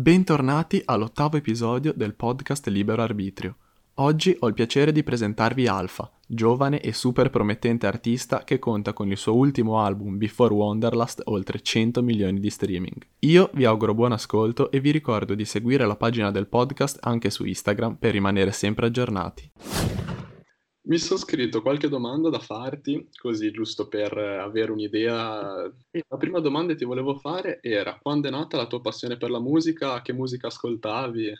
Bentornati all'ottavo episodio del podcast Libero Arbitrio. Oggi ho il piacere di presentarvi Alfa, giovane e super promettente artista che conta con il suo ultimo album Before Wonderlust oltre 100 milioni di streaming. Io vi auguro buon ascolto e vi ricordo di seguire la pagina del podcast anche su Instagram per rimanere sempre aggiornati. Mi sono scritto qualche domanda da farti, così giusto per avere un'idea. La prima domanda che ti volevo fare era: quando è nata la tua passione per la musica? Che musica ascoltavi?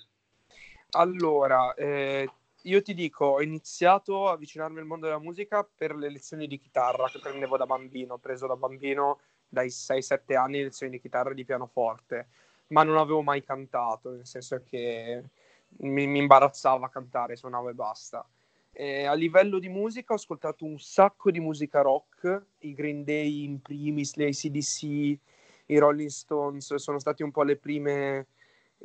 Allora, eh, io ti dico, ho iniziato a avvicinarmi al mondo della musica per le lezioni di chitarra che prendevo da bambino. Ho preso da bambino dai 6-7 anni lezioni di chitarra e di pianoforte, ma non avevo mai cantato, nel senso che mi, mi imbarazzava cantare, suonavo e basta. Eh, a livello di musica ho ascoltato un sacco di musica rock, i Green Day in primis, le ACDC, i Rolling Stones, sono stati un po' le prime,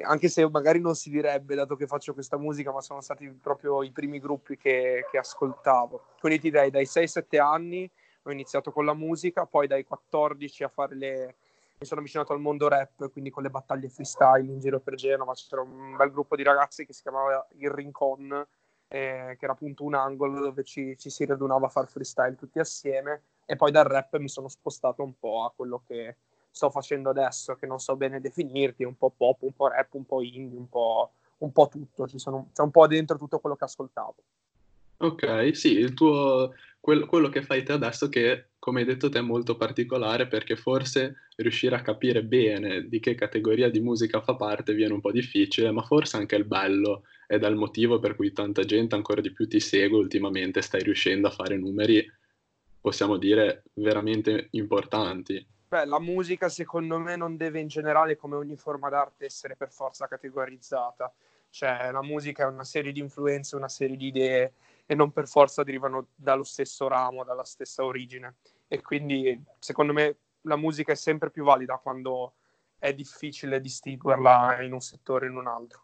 anche se magari non si direbbe dato che faccio questa musica, ma sono stati proprio i primi gruppi che, che ascoltavo. Quindi ti direi dai 6-7 anni ho iniziato con la musica, poi dai 14 a fare le... mi sono avvicinato al mondo rap, quindi con le battaglie freestyle in giro per Genova, c'era un bel gruppo di ragazzi che si chiamava Il Rincon, eh, che era appunto un angolo dove ci, ci, si radunava a fare freestyle tutti assieme e poi dal rap mi sono spostato un po' a quello che sto facendo adesso, che non so bene definirti, un po' pop, un po' rap, un po' indie, un po', un po tutto, sono, c'è un po' dentro tutto quello che ascoltavo. Ok, sì, il tuo, quello, quello che fai te adesso che, come hai detto te, è molto particolare perché forse riuscire a capire bene di che categoria di musica fa parte viene un po' difficile, ma forse anche il bello è il motivo per cui tanta gente ancora di più ti segue ultimamente, stai riuscendo a fare numeri, possiamo dire, veramente importanti. Beh, la musica secondo me non deve in generale, come ogni forma d'arte, essere per forza categorizzata. Cioè, la musica è una serie di influenze, una serie di idee e non per forza derivano dallo stesso ramo, dalla stessa origine. E quindi, secondo me, la musica è sempre più valida quando è difficile distinguerla in un settore o in un altro.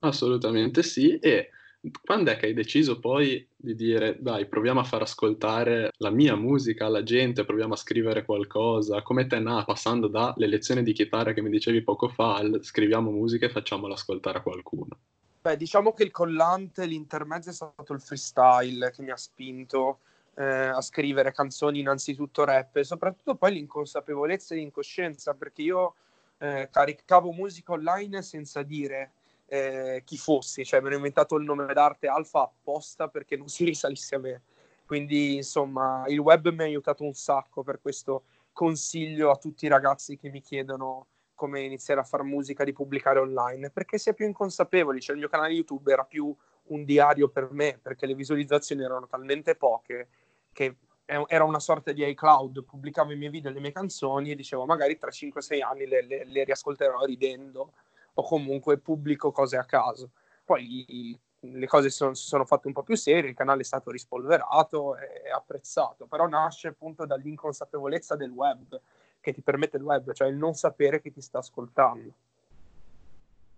Assolutamente sì. E quando è che hai deciso poi di dire, dai, proviamo a far ascoltare la mia musica alla gente, proviamo a scrivere qualcosa? Come te nata, passando dalle lezioni di chitarra che mi dicevi poco fa, al scriviamo musica e facciamola ascoltare a qualcuno? Beh, diciamo che il collante, l'intermezzo è stato il freestyle che mi ha spinto eh, a scrivere canzoni innanzitutto rap e soprattutto poi l'inconsapevolezza e l'incoscienza, perché io eh, caricavo musica online senza dire eh, chi fossi, cioè mi ero inventato il nome d'arte Alfa apposta perché non si risalisse a me. Quindi, insomma, il web mi ha aiutato un sacco per questo consiglio a tutti i ragazzi che mi chiedono come iniziare a fare musica di pubblicare online, perché si è più inconsapevoli, cioè il mio canale YouTube era più un diario per me, perché le visualizzazioni erano talmente poche che era una sorta di iCloud, pubblicavo i miei video e le mie canzoni e dicevo magari tra 5-6 anni le, le, le riascolterò ridendo o comunque pubblico cose a caso. Poi le cose sono, si sono fatte un po' più serie, il canale è stato rispolverato e apprezzato, però nasce appunto dall'inconsapevolezza del web, che ti permette il web, cioè il non sapere che ti sta ascoltando.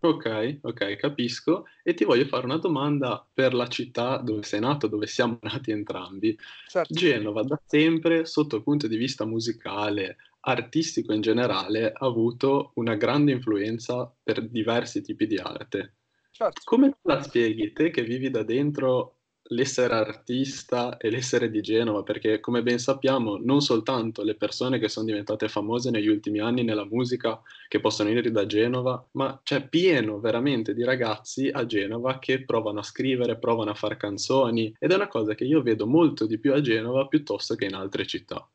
Ok, ok, capisco. E ti voglio fare una domanda per la città dove sei nato, dove siamo nati entrambi. Certo. Genova da sempre, sotto il punto di vista musicale, artistico in generale, ha avuto una grande influenza per diversi tipi di arte. Certo. Come la spieghi te che vivi da dentro l'essere artista e l'essere di Genova, perché come ben sappiamo non soltanto le persone che sono diventate famose negli ultimi anni nella musica che possono venire da Genova, ma c'è pieno veramente di ragazzi a Genova che provano a scrivere, provano a fare canzoni ed è una cosa che io vedo molto di più a Genova piuttosto che in altre città.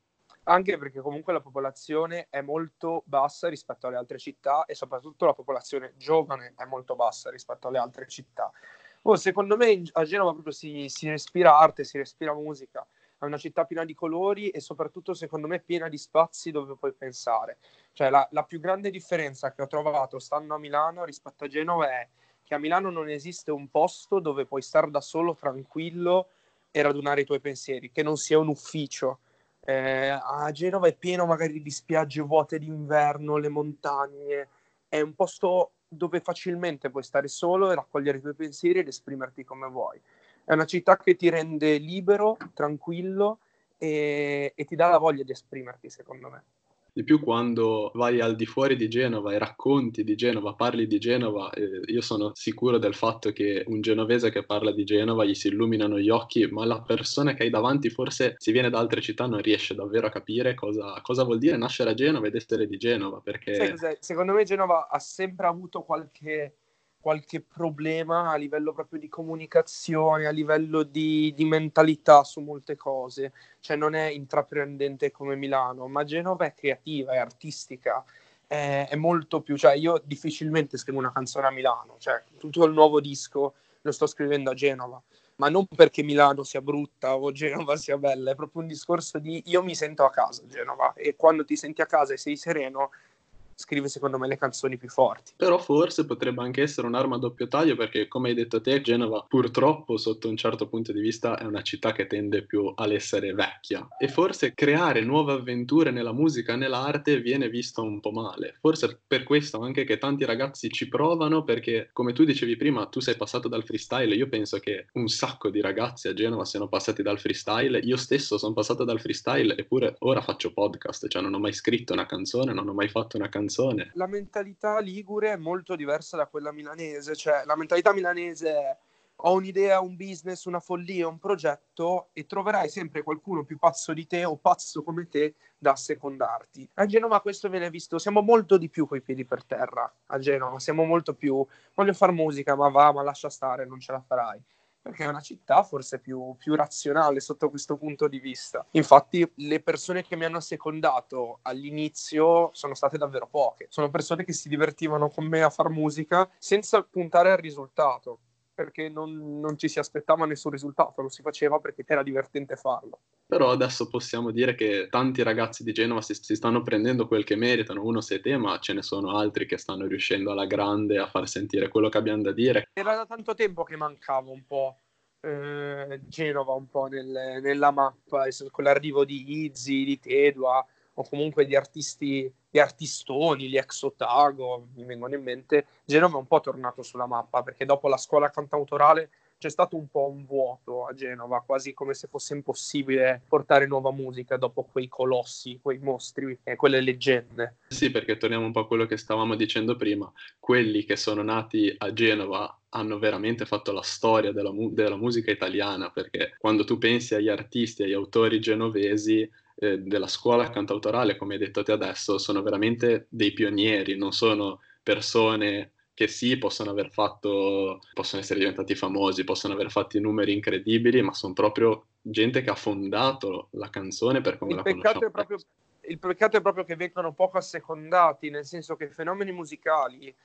Anche perché comunque la popolazione è molto bassa rispetto alle altre città e soprattutto la popolazione giovane è molto bassa rispetto alle altre città. Oh, secondo me a Genova proprio si, si, respira arte, si respira musica. È una città piena di colori e soprattutto, secondo me, piena di spazi dove puoi pensare. Cioè, la, la più grande differenza che ho trovato stando a Milano rispetto a Genova è che a Milano non esiste un posto dove puoi stare da solo, tranquillo e radunare i tuoi pensieri, che non sia un ufficio. Eh, a Genova è pieno magari di spiagge vuote d'inverno, le montagne. È un posto dove facilmente puoi stare solo e raccogliere i tuoi pensieri ed esprimerti come vuoi. È una città che ti rende libero, tranquillo e, e ti dà la voglia di esprimerti, secondo me. Di più quando vai al di fuori di Genova e racconti di Genova, parli di Genova, eh, io sono sicuro del fatto che un genovese che parla di Genova gli si illuminano gli occhi, ma la persona che hai davanti forse si viene da altre città non riesce davvero a capire cosa, cosa vuol dire nascere a Genova ed essere di Genova. Perché... Secondo me Genova ha sempre avuto qualche qualche problema a livello proprio di comunicazione, a livello di, di, mentalità su molte cose. Cioè non è intraprendente come Milano, ma Genova è creativa, è artistica, è, è molto più... Cioè io difficilmente scrivo una canzone a Milano, cioè tutto il nuovo disco lo sto scrivendo a Genova. Ma non perché Milano sia brutta o Genova sia bella, è proprio un discorso di io mi sento a casa a Genova e quando ti senti a casa e sei sereno, scrive secondo me le canzoni più forti. Però forse potrebbe anche essere un'arma a doppio taglio perché come hai detto te Genova purtroppo sotto un certo punto di vista è una città che tende più all'essere vecchia e forse creare nuove avventure nella musica nell'arte viene visto un po' male. Forse per questo anche che tanti ragazzi ci provano perché come tu dicevi prima tu sei passato dal freestyle, io penso che un sacco di ragazzi a Genova siano passati dal freestyle, io stesso sono passato dal freestyle eppure ora faccio podcast, cioè non ho mai scritto una canzone, non ho mai fatto una canzone canzone. La mentalità ligure è molto diversa da quella milanese, cioè la mentalità milanese è ho un'idea, un business, una follia, un progetto e troverai sempre qualcuno più pazzo di te o pazzo come te da secondarti. A Genova questo viene visto, siamo molto di più coi piedi per terra, a Genova siamo molto più, voglio fare musica, ma va, ma lascia stare, non ce la farai perché è una città forse più, più, razionale sotto questo punto di vista. Infatti le persone che mi hanno secondato all'inizio sono state davvero poche, sono persone che si divertivano con me a far musica senza puntare al risultato perché non, non, ci si aspettava nessun risultato, lo si faceva perché era divertente farlo. Però adesso possiamo dire che tanti ragazzi di Genova si, si, stanno prendendo quel che meritano, uno sei te, ma ce ne sono altri che stanno riuscendo alla grande a far sentire quello che abbiamo da dire. Era da tanto tempo che mancava un po' eh, Genova, un po' nel, nella mappa, con l'arrivo di Izzy, di Tedua, o comunque di artisti, di artistoni, gli ex Otago, mi vengono in mente, Genova è un po' tornato sulla mappa perché dopo la scuola cantautorale c'è stato un po' un vuoto a Genova, quasi come se fosse impossibile portare nuova musica dopo quei colossi, quei mostri e quelle leggende. Sì, perché torniamo un po' a quello che stavamo dicendo prima, quelli che sono nati a Genova hanno veramente fatto la storia della, mu- della musica italiana, perché quando tu pensi agli artisti, agli autori genovesi, eh, della scuola cantautorale, come hai detto te adesso, sono veramente dei pionieri, non sono persone che sì, possono aver fatto, possono essere diventati famosi, possono aver fatto numeri incredibili, ma sono proprio gente che ha fondato la canzone per come il la conosciamo. Proprio, il peccato è proprio che vengono poco assecondati, nel senso che fenomeni musicali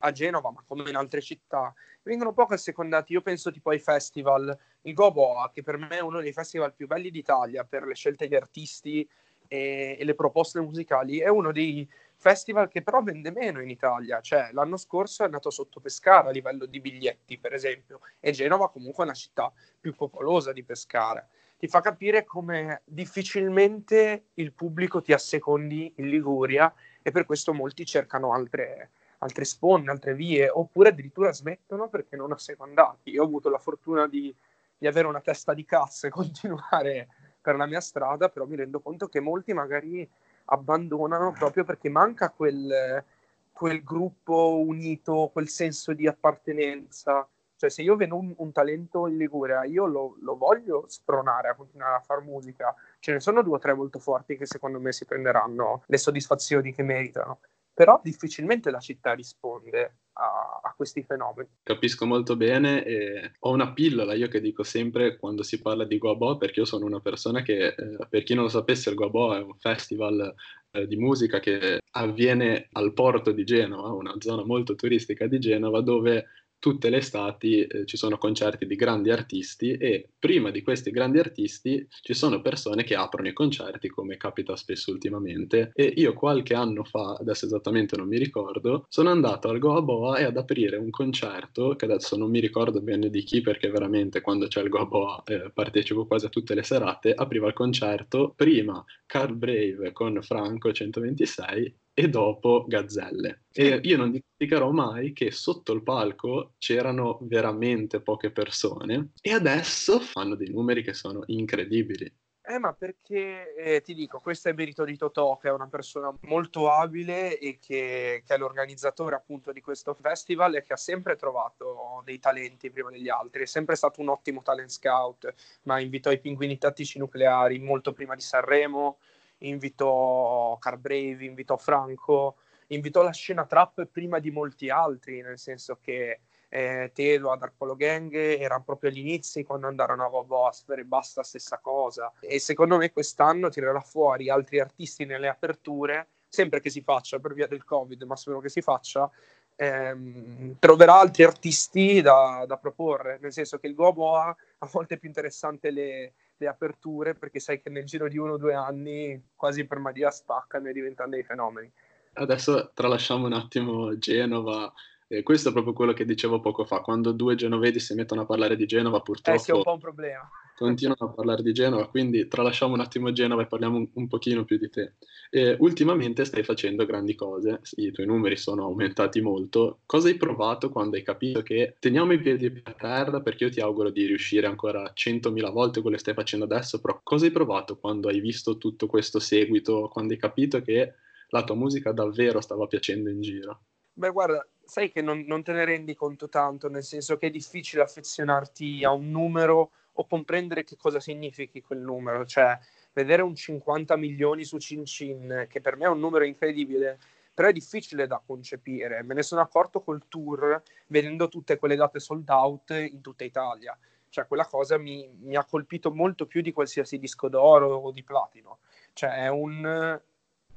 a Genova, ma come in altre città, vengono poco assecondati. Io penso tipo ai festival, il Goboa, che per me è uno dei festival più belli d'Italia per le scelte di artisti e, e le proposte musicali, è uno dei festival che però vende meno in Italia. Cioè, l'anno scorso è andato sotto Pescara a livello di biglietti, per esempio, e Genova comunque è una città più popolosa di Pescara. Ti fa capire come difficilmente il pubblico ti assecondi in Liguria e per questo molti cercano altre, altre sponde, altre vie, oppure addirittura smettono perché non assecondati. Io ho avuto la fortuna di, di avere una testa di cazzo e continuare per la mia strada, però mi rendo conto che molti magari abbandonano proprio perché manca quel, quel gruppo unito, quel senso di appartenenza. Cioè, se io vedo un, un talento in Liguria, io lo, lo, voglio spronare a continuare a fare musica. Ce ne sono due o tre molto forti che secondo me si prenderanno le soddisfazioni che meritano però difficilmente la città risponde a, a, questi fenomeni. Capisco molto bene e ho una pillola io che dico sempre quando si parla di Guabò perché io sono una persona che, eh, per chi non lo sapesse, il Guabò è un festival eh, di musica che avviene al porto di Genova, una zona molto turistica di Genova dove tutte le estati eh, ci sono concerti di grandi artisti e prima di questi grandi artisti ci sono persone che aprono i concerti come capita spesso ultimamente. E io qualche anno fa, adesso esattamente non mi ricordo, sono andato al Goa Boa e ad aprire un concerto che adesso non mi ricordo bene di chi perché veramente quando c'è il Goa Boa eh, partecipo quasi a tutte le serate, apriva il concerto prima Carl Brave con Franco 126 e dopo Gazzelle. E io non dimenticherò mai che sotto il palco c'erano veramente poche persone e adesso fanno dei numeri che sono incredibili. Eh, ma perché eh, ti dico, questo è merito di Totò, che è una persona molto abile e che, che, è l'organizzatore appunto di questo festival e che ha sempre trovato dei talenti prima degli altri. È sempre stato un ottimo talent scout, ma invitò i pinguini tattici nucleari molto prima di Sanremo, invitò Carbrave, invitò Franco, invitò la scena trap prima di molti altri, nel senso che eh, Telo ad Arpolo Gang erano proprio agli inizi quando andarono a Bobo Asper e basta stessa cosa. E secondo me quest'anno tirerà fuori altri artisti nelle aperture sempre che si faccia per via del covid ma spero che si faccia ehm, troverà altri artisti da, da, proporre. Nel senso che il Gobo a volte più interessante le, le aperture perché sai che nel giro di uno o due anni quasi per magia spaccano e diventano dei fenomeni adesso tralasciamo un attimo Genova e questo è proprio quello che dicevo poco fa, quando due genovesi si mettono a parlare di Genova purtroppo... Eh sì, è un po' un problema. Continuano a parlare di Genova, quindi tralasciamo un attimo Genova e parliamo un, un pochino più di te. E ultimamente stai facendo grandi cose, i tuoi numeri sono aumentati molto. Cosa hai provato quando hai capito che teniamo i piedi per terra, perché io ti auguro di riuscire ancora 100.000 volte quello che stai facendo adesso, però cosa hai provato quando hai visto tutto questo seguito, quando hai capito che la tua musica davvero stava piacendo in giro? Beh, guarda, sai che non, non, te ne rendi conto tanto, nel senso che è difficile affezionarti a un numero o comprendere che cosa significhi quel numero, cioè vedere un 50 milioni su Cin Cin, che per me è un numero incredibile, però è difficile da concepire. Me ne sono accorto col tour, vedendo tutte quelle date sold out in tutta Italia. Cioè, quella cosa mi, mi ha colpito molto più di qualsiasi disco d'oro o di platino. Cioè, è un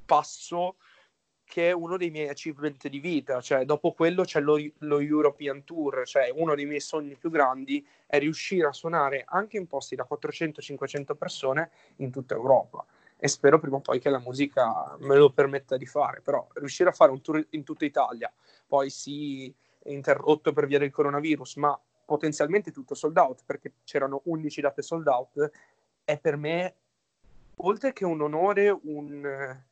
passo che è uno dei miei achievement di vita, cioè dopo quello c'è lo, lo, European Tour, cioè uno dei miei sogni più grandi è riuscire a suonare anche in posti da 400-500 persone in tutta Europa. E spero prima o poi che la musica me lo permetta di fare, però riuscire a fare un tour in tutta Italia, poi sì interrotto per via del coronavirus, ma potenzialmente tutto sold out perché c'erano 11 date sold out, è per me oltre che un onore, un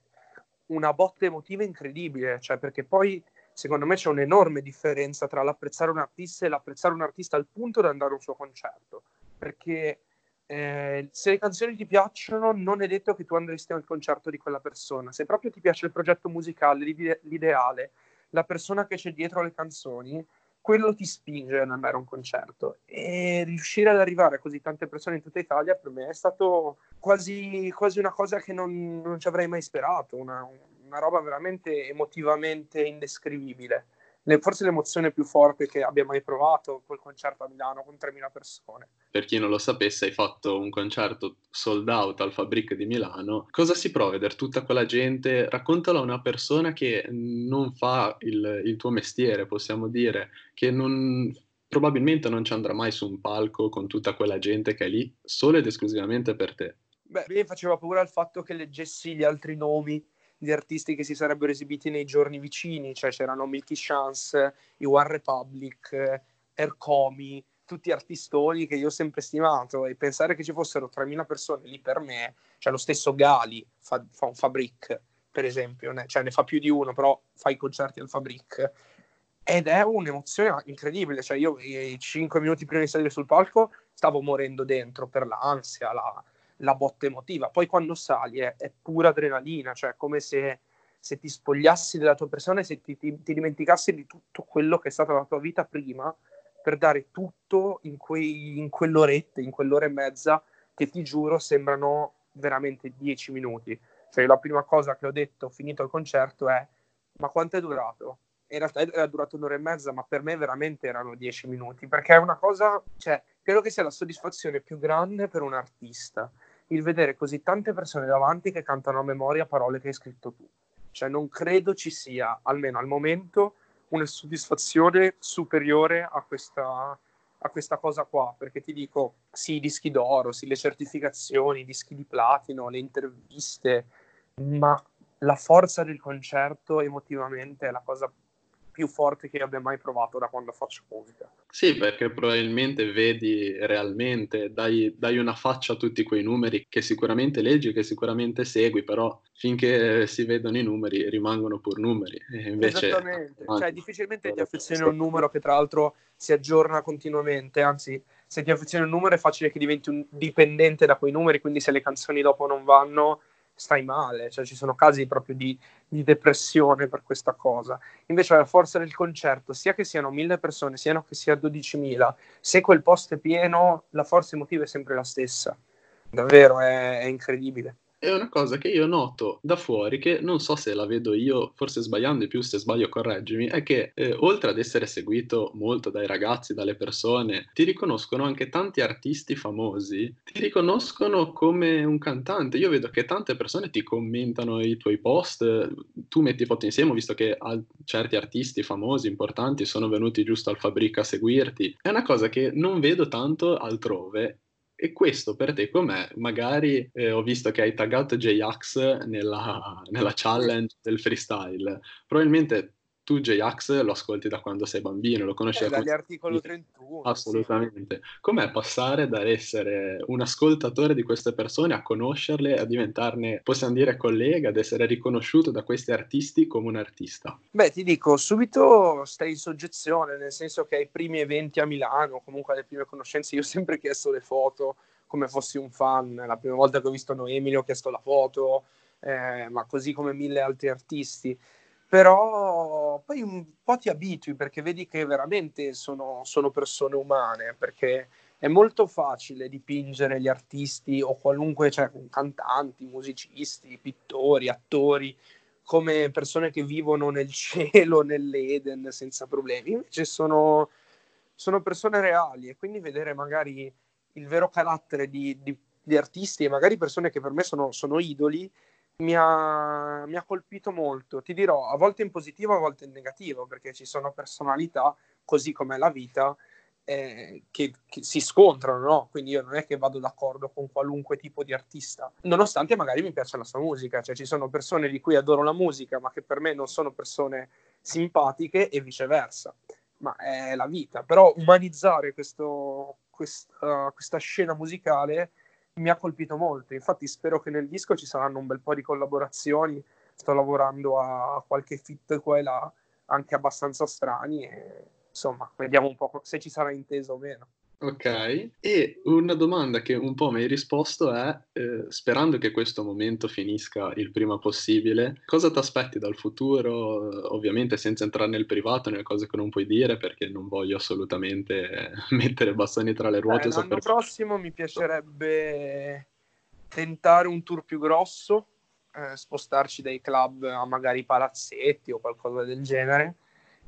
una botta emotiva incredibile, cioè perché poi secondo me c'è un'enorme differenza tra l'apprezzare un artista e l'apprezzare un artista al punto da andare a un suo concerto, perché eh, se le canzoni ti piacciono non è detto che tu andresti al concerto di quella persona, se proprio ti piace il progetto musicale, l'ideale, la persona che c'è dietro le canzoni, quello ti spinge ad andare a un concerto. E riuscire ad arrivare a così tante persone in tutta Italia per me è stato quasi, quasi una cosa che non, non, ci avrei mai sperato, una, una roba veramente emotivamente indescrivibile forse l'emozione più forte che abbia mai provato quel concerto a Milano con 3.000 persone. Per chi non lo sapesse, hai fatto un concerto sold out al Fabric di Milano. Cosa si prova a vedere tutta quella gente? Raccontalo a una persona che non fa il, il tuo mestiere, possiamo dire, che non, probabilmente non ci andrà mai su un palco con tutta quella gente che è lì solo ed esclusivamente per te. Beh, mi faceva paura il fatto che leggessi gli altri nomi di artisti che si sarebbero esibiti nei giorni vicini, cioè c'erano Milky Chance, i One Republic, Ercomi, tutti artistoni che io ho sempre stimato. E pensare che ci fossero 3.000 persone lì per me, cioè lo stesso Gali fa, fa un Fabric per esempio, ne, cioè ne fa più di uno, però fa i concerti al Fabric. Ed è un'emozione incredibile, cioè io i 5 minuti prima di salire sul palco stavo morendo dentro per l'ansia, la, la botta emotiva. Poi quando sali è, è pura adrenalina, cioè come se, se, ti spogliassi della tua persona e se ti, ti, ti, dimenticassi di tutto quello che è stata la tua vita prima per dare tutto in, in quell'oretta, in quell'ora e mezza che ti giuro sembrano veramente dieci minuti. Cioè la prima cosa che ho detto finito il concerto è ma quanto è durato? in realtà era durato un'ora e mezza, ma per me veramente erano dieci minuti, perché è una cosa, cioè, credo che sia la soddisfazione più grande per un artista il vedere così tante persone davanti che cantano a memoria parole che hai scritto tu. Cioè non credo ci sia, almeno al momento, una soddisfazione superiore a questa, a questa cosa qua, perché ti dico, sì, i dischi d'oro, sì, le certificazioni, i dischi di platino, le interviste, ma la forza del concerto emotivamente è la cosa più forte che abbia mai provato da quando faccio musica. Sì, perché probabilmente vedi realmente, dai, dai, una faccia a tutti quei numeri che sicuramente leggi, che sicuramente segui, però finché si vedono i numeri rimangono pur numeri. Invece, Esattamente, cioè difficilmente ti affezioni a un numero che tra l'altro si aggiorna continuamente, anzi se ti affezioni a un numero è facile che diventi un dipendente da quei numeri, quindi se le canzoni dopo non vanno stai male, cioè ci sono casi proprio di, di depressione per questa cosa. Invece la forza del concerto, sia che siano mille persone, sia che sia 12.000, se quel posto è pieno, la forza emotiva è sempre la stessa. Davvero, è, è incredibile è una cosa che io noto da fuori, che non so se la vedo io, forse sbagliando di più, se sbaglio correggimi, è che eh, oltre ad essere seguito molto dai ragazzi, dalle persone, ti riconoscono anche tanti artisti famosi, ti riconoscono come un cantante. Io vedo che tante persone ti commentano i tuoi post, tu metti foto insieme, visto che al- certi artisti famosi, importanti, sono venuti giusto al Fabrica a seguirti. È una cosa che non vedo tanto altrove e questo per te com'è? Magari eh, ho visto che hai taggato J-Ax nella, nella challenge del freestyle. Probabilmente tu J-Ax lo ascolti da quando sei bambino, lo conosci eh, dagli articoli 31. Assolutamente. Sì. Com'è passare da essere un ascoltatore di queste persone a conoscerle, a diventarne, possiamo dire, collega, ad essere riconosciuto da questi artisti come un artista? Beh, ti dico, subito stai in soggezione, nel senso che ai primi eventi a Milano, comunque alle prime conoscenze, io ho sempre chiesto le foto come fossi un fan. La prima volta che ho visto Noemi ho chiesto la foto, eh, ma così come mille altri artisti però poi un po' ti abitui perché vedi che veramente sono, sono persone umane, perché è molto facile dipingere gli artisti o qualunque, cioè cantanti, musicisti, pittori, attori, come persone che vivono nel cielo, nell'Eden senza problemi. Invece sono, sono persone reali e quindi vedere magari il vero carattere di, di, di artisti e magari persone che per me sono, sono idoli mi ha, mi ha, colpito molto. Ti dirò, a volte in positivo, a volte in negativo, perché ci sono personalità, così come la vita, eh, che, che, si scontrano, no? Quindi io non è che vado d'accordo con qualunque tipo di artista, nonostante magari mi piaccia la sua musica. Cioè, ci sono persone di cui adoro la musica, ma che per me non sono persone simpatiche e viceversa. Ma è la vita. Però umanizzare questo, questa, questa scena musicale mi ha colpito molto. Infatti, spero che nel disco ci saranno un bel po' di collaborazioni. Sto lavorando a qualche fit qua e là, anche abbastanza strani. E insomma, vediamo un po' se ci sarà inteso o meno. Ok, e una domanda che un po' mi hai risposto è, eh, sperando che questo momento finisca il prima possibile, cosa ti aspetti dal futuro? Ovviamente senza entrare nel privato, nelle cose che non puoi dire, perché non voglio assolutamente mettere bastoni tra le ruote. Eh, l'anno per... prossimo mi piacerebbe tentare un tour più grosso, eh, spostarci dai club a magari palazzetti o qualcosa del genere.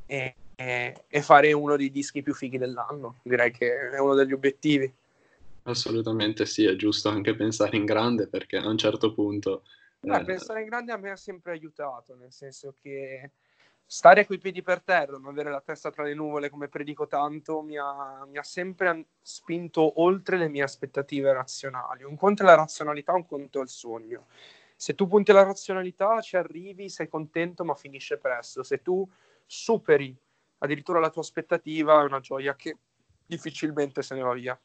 E e, fare uno dei dischi più fighi dell'anno. Direi che è uno degli obiettivi. Assolutamente sì, è giusto anche pensare in grande perché a un certo punto... Eh... Pensare in grande a me ha sempre aiutato, nel senso che stare coi piedi per terra, non avere la testa tra le nuvole come predico tanto, mi ha, mi ha sempre spinto oltre le mie aspettative razionali. Un conto è la razionalità, un conto è il sogno. Se tu punti alla razionalità, ci arrivi, sei contento, ma finisce presto. Se tu superi addirittura la tua aspettativa è una gioia che difficilmente se ne va via.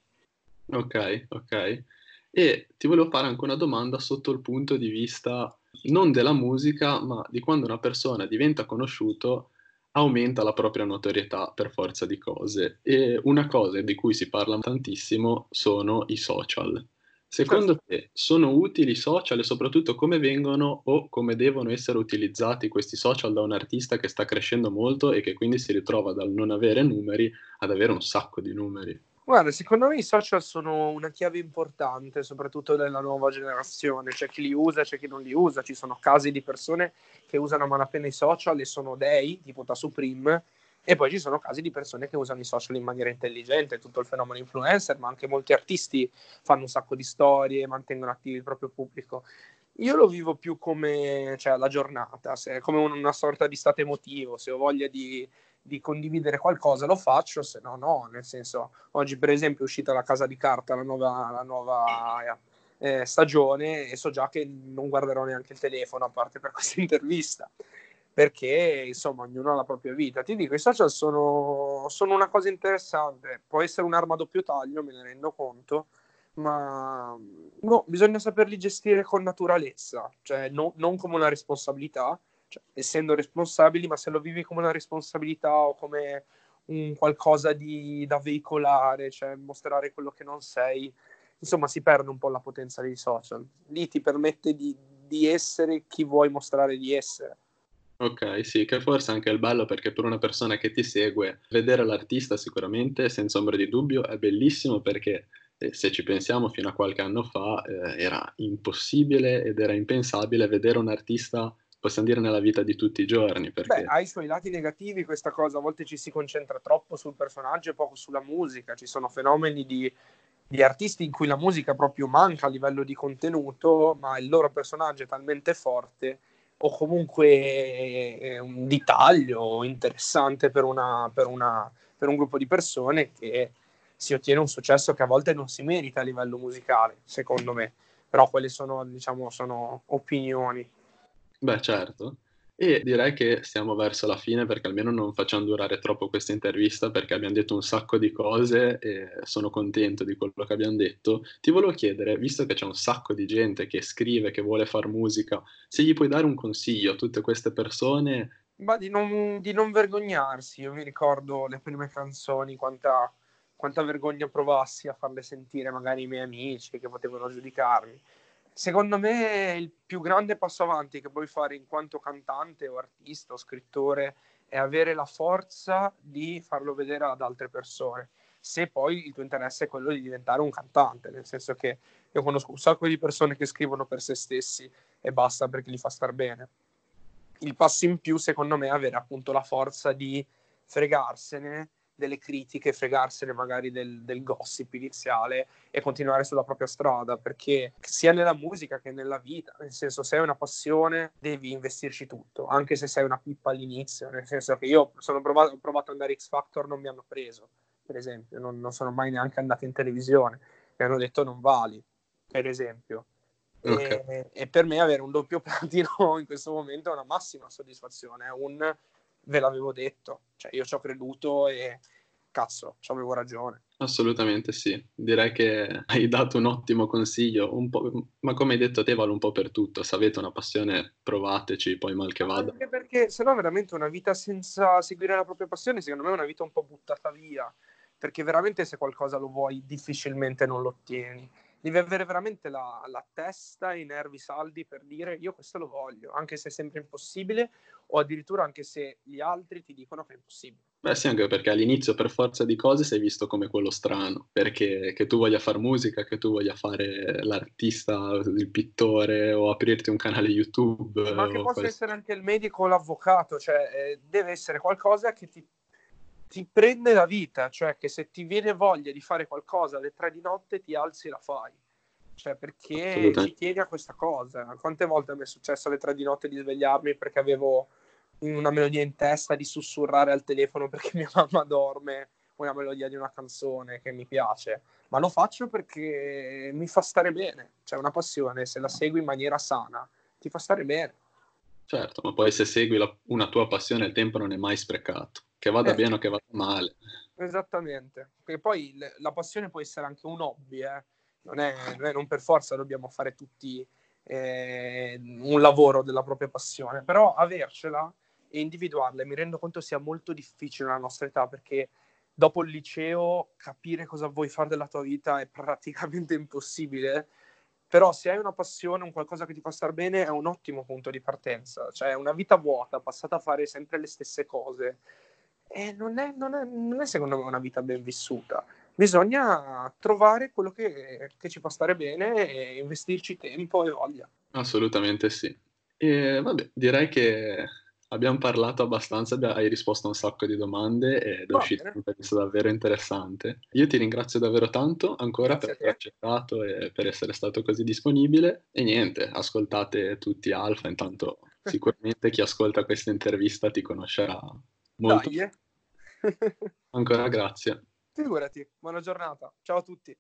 Ok, ok. E ti volevo fare anche una domanda sotto il punto di vista non della musica, ma di quando una persona diventa conosciuto, aumenta la propria notorietà per forza di cose. E una cosa di cui si parla tantissimo sono i social. Secondo certo. te sono utili i social e soprattutto come vengono o come devono essere utilizzati questi social da un artista che sta crescendo molto e che quindi si ritrova dal non avere numeri ad avere un sacco di numeri? Guarda, secondo me i social sono una chiave importante, soprattutto nella nuova generazione. C'è chi li usa, c'è chi non li usa. Ci sono casi di persone che usano a malapena i social e sono dei, tipo da Supreme, e poi ci sono casi di persone che usano i social in maniera intelligente, tutto il fenomeno influencer, ma anche molti artisti fanno un sacco di storie, mantengono attivo il proprio pubblico. Io lo vivo più come cioè, la giornata, come una sorta di stato emotivo, se ho voglia di, di, condividere qualcosa lo faccio, se no no, nel senso oggi per esempio è uscita la Casa di Carta, la nuova, la nuova eh, stagione e so già che non guarderò neanche il telefono a parte per questa intervista perché insomma ognuno ha la propria vita. Ti dico, i social sono, sono, una cosa interessante, può essere un'arma a doppio taglio, me ne rendo conto, ma no, bisogna saperli gestire con naturalezza, cioè no, non come una responsabilità, cioè, essendo responsabili, ma se lo vivi come una responsabilità o come un qualcosa di, da veicolare, cioè mostrare quello che non sei. Insomma, si perde un po' la potenza dei social. Lì ti permette di, di essere chi vuoi mostrare di essere. Ok, sì, che forse anche il bello perché per una persona che ti segue, vedere l'artista sicuramente, senza ombra di dubbio, è bellissimo perché eh, se ci pensiamo fino a qualche anno fa eh, era impossibile ed era impensabile vedere un artista possiamo dire nella vita di tutti i giorni. Perché... Beh, ha i suoi lati negativi questa cosa, a volte ci si concentra troppo sul personaggio e poco sulla musica, ci sono fenomeni di, di artisti in cui la musica proprio manca a livello di contenuto, ma il loro personaggio è talmente forte o comunque un di taglio interessante per, una, per, una, per un gruppo di persone che si ottiene un successo che a volte non si merita a livello musicale, secondo me. Però quelle sono, diciamo, sono opinioni. Beh, certo. E direi che stiamo verso la fine perché almeno non facciamo durare troppo questa intervista perché abbiamo detto un sacco di cose e sono contento di quello che abbiamo detto. Ti volevo chiedere, visto che c'è un sacco di gente che scrive, che vuole fare musica, se gli puoi dare un consiglio a tutte queste persone. Ma di non, di non vergognarsi. Io mi ricordo le prime canzoni, quanta, quanta vergogna provassi a farle sentire magari i miei amici che potevano giudicarmi Secondo me il più grande passo avanti che puoi fare in quanto cantante o artista o scrittore è avere la forza di farlo vedere ad altre persone. Se poi il tuo interesse è quello di diventare un cantante, nel senso che io conosco un sacco di persone che scrivono per se stessi e basta perché li fa star bene. Il passo in più, secondo me, è avere appunto la forza di fregarsene delle critiche, fregarsene magari del, del, gossip iniziale e continuare sulla propria strada, perché sia nella musica che nella vita, nel senso se hai una passione devi investirci tutto, anche se sei una pippa all'inizio, nel senso che io sono provato, ho provato ad andare X Factor, non mi hanno preso, per esempio, non, non sono mai neanche andato in televisione, mi hanno detto non vali, per esempio. Okay. E, e, per me avere un doppio platino in questo momento è una massima soddisfazione, è un ve l'avevo detto, cioè io ci ho creduto e cazzo, ci avevo ragione. Assolutamente sì, direi che hai dato un ottimo consiglio, un ma come hai detto te vale un po' per tutto, se avete una passione provateci, poi mal che vada. Anche perché se no veramente una vita senza seguire la propria passione secondo me è una vita un po' buttata via, perché veramente se qualcosa lo vuoi difficilmente non lo ottieni devi avere veramente la, la, testa e i nervi saldi per dire io questo lo voglio, anche se è sempre impossibile o addirittura anche se gli altri ti dicono che è impossibile. Beh sì, anche perché all'inizio per forza di cose sei visto come quello strano, perché che tu voglia fare musica, che tu voglia fare l'artista, il pittore o aprirti un canale YouTube. Ma che possa quel... essere anche il medico o l'avvocato, cioè eh, deve essere qualcosa che ti ti prende la vita, cioè che se ti viene voglia di fare qualcosa alle tre di notte ti alzi e la fai. Cioè, perché ci tieni a questa cosa. Quante volte mi è successo alle tre di notte di svegliarmi perché avevo una melodia in testa, di sussurrare al telefono perché mia mamma dorme, una melodia di una canzone che mi piace. Ma lo faccio perché mi fa stare bene. Cioè, una passione, se la segui in maniera sana, ti fa stare bene. Certo, ma poi se segui la, una tua passione il tempo non è mai sprecato che vada eh, bene o che vada male. Esattamente, perché poi la passione può essere anche un hobby, eh? non, è, non, è, non, per forza dobbiamo fare tutti eh, un lavoro della propria passione, però avercela e individuarla, mi rendo conto sia molto difficile nella nostra età perché dopo il liceo capire cosa vuoi fare della tua vita è praticamente impossibile. Però se hai una passione, un qualcosa che ti fa star bene, è un ottimo punto di partenza. Cioè, una vita vuota, passata a fare sempre le stesse cose, eh, non, è, non, è, non, è, secondo me una vita ben vissuta. Bisogna trovare quello che, che, ci fa stare bene e investirci tempo e voglia. Assolutamente sì. E vabbè, direi che abbiamo parlato abbastanza, hai risposto a un sacco di domande ed è uscito un pezzo davvero interessante. Io ti ringrazio davvero tanto ancora Grazie per aver accettato e per essere stato così disponibile. E niente, ascoltate tutti Alfa, intanto sicuramente chi ascolta questa intervista ti conoscerà molto. Dai, eh. Ancora grazie. Figurati, buona giornata. Ciao a tutti.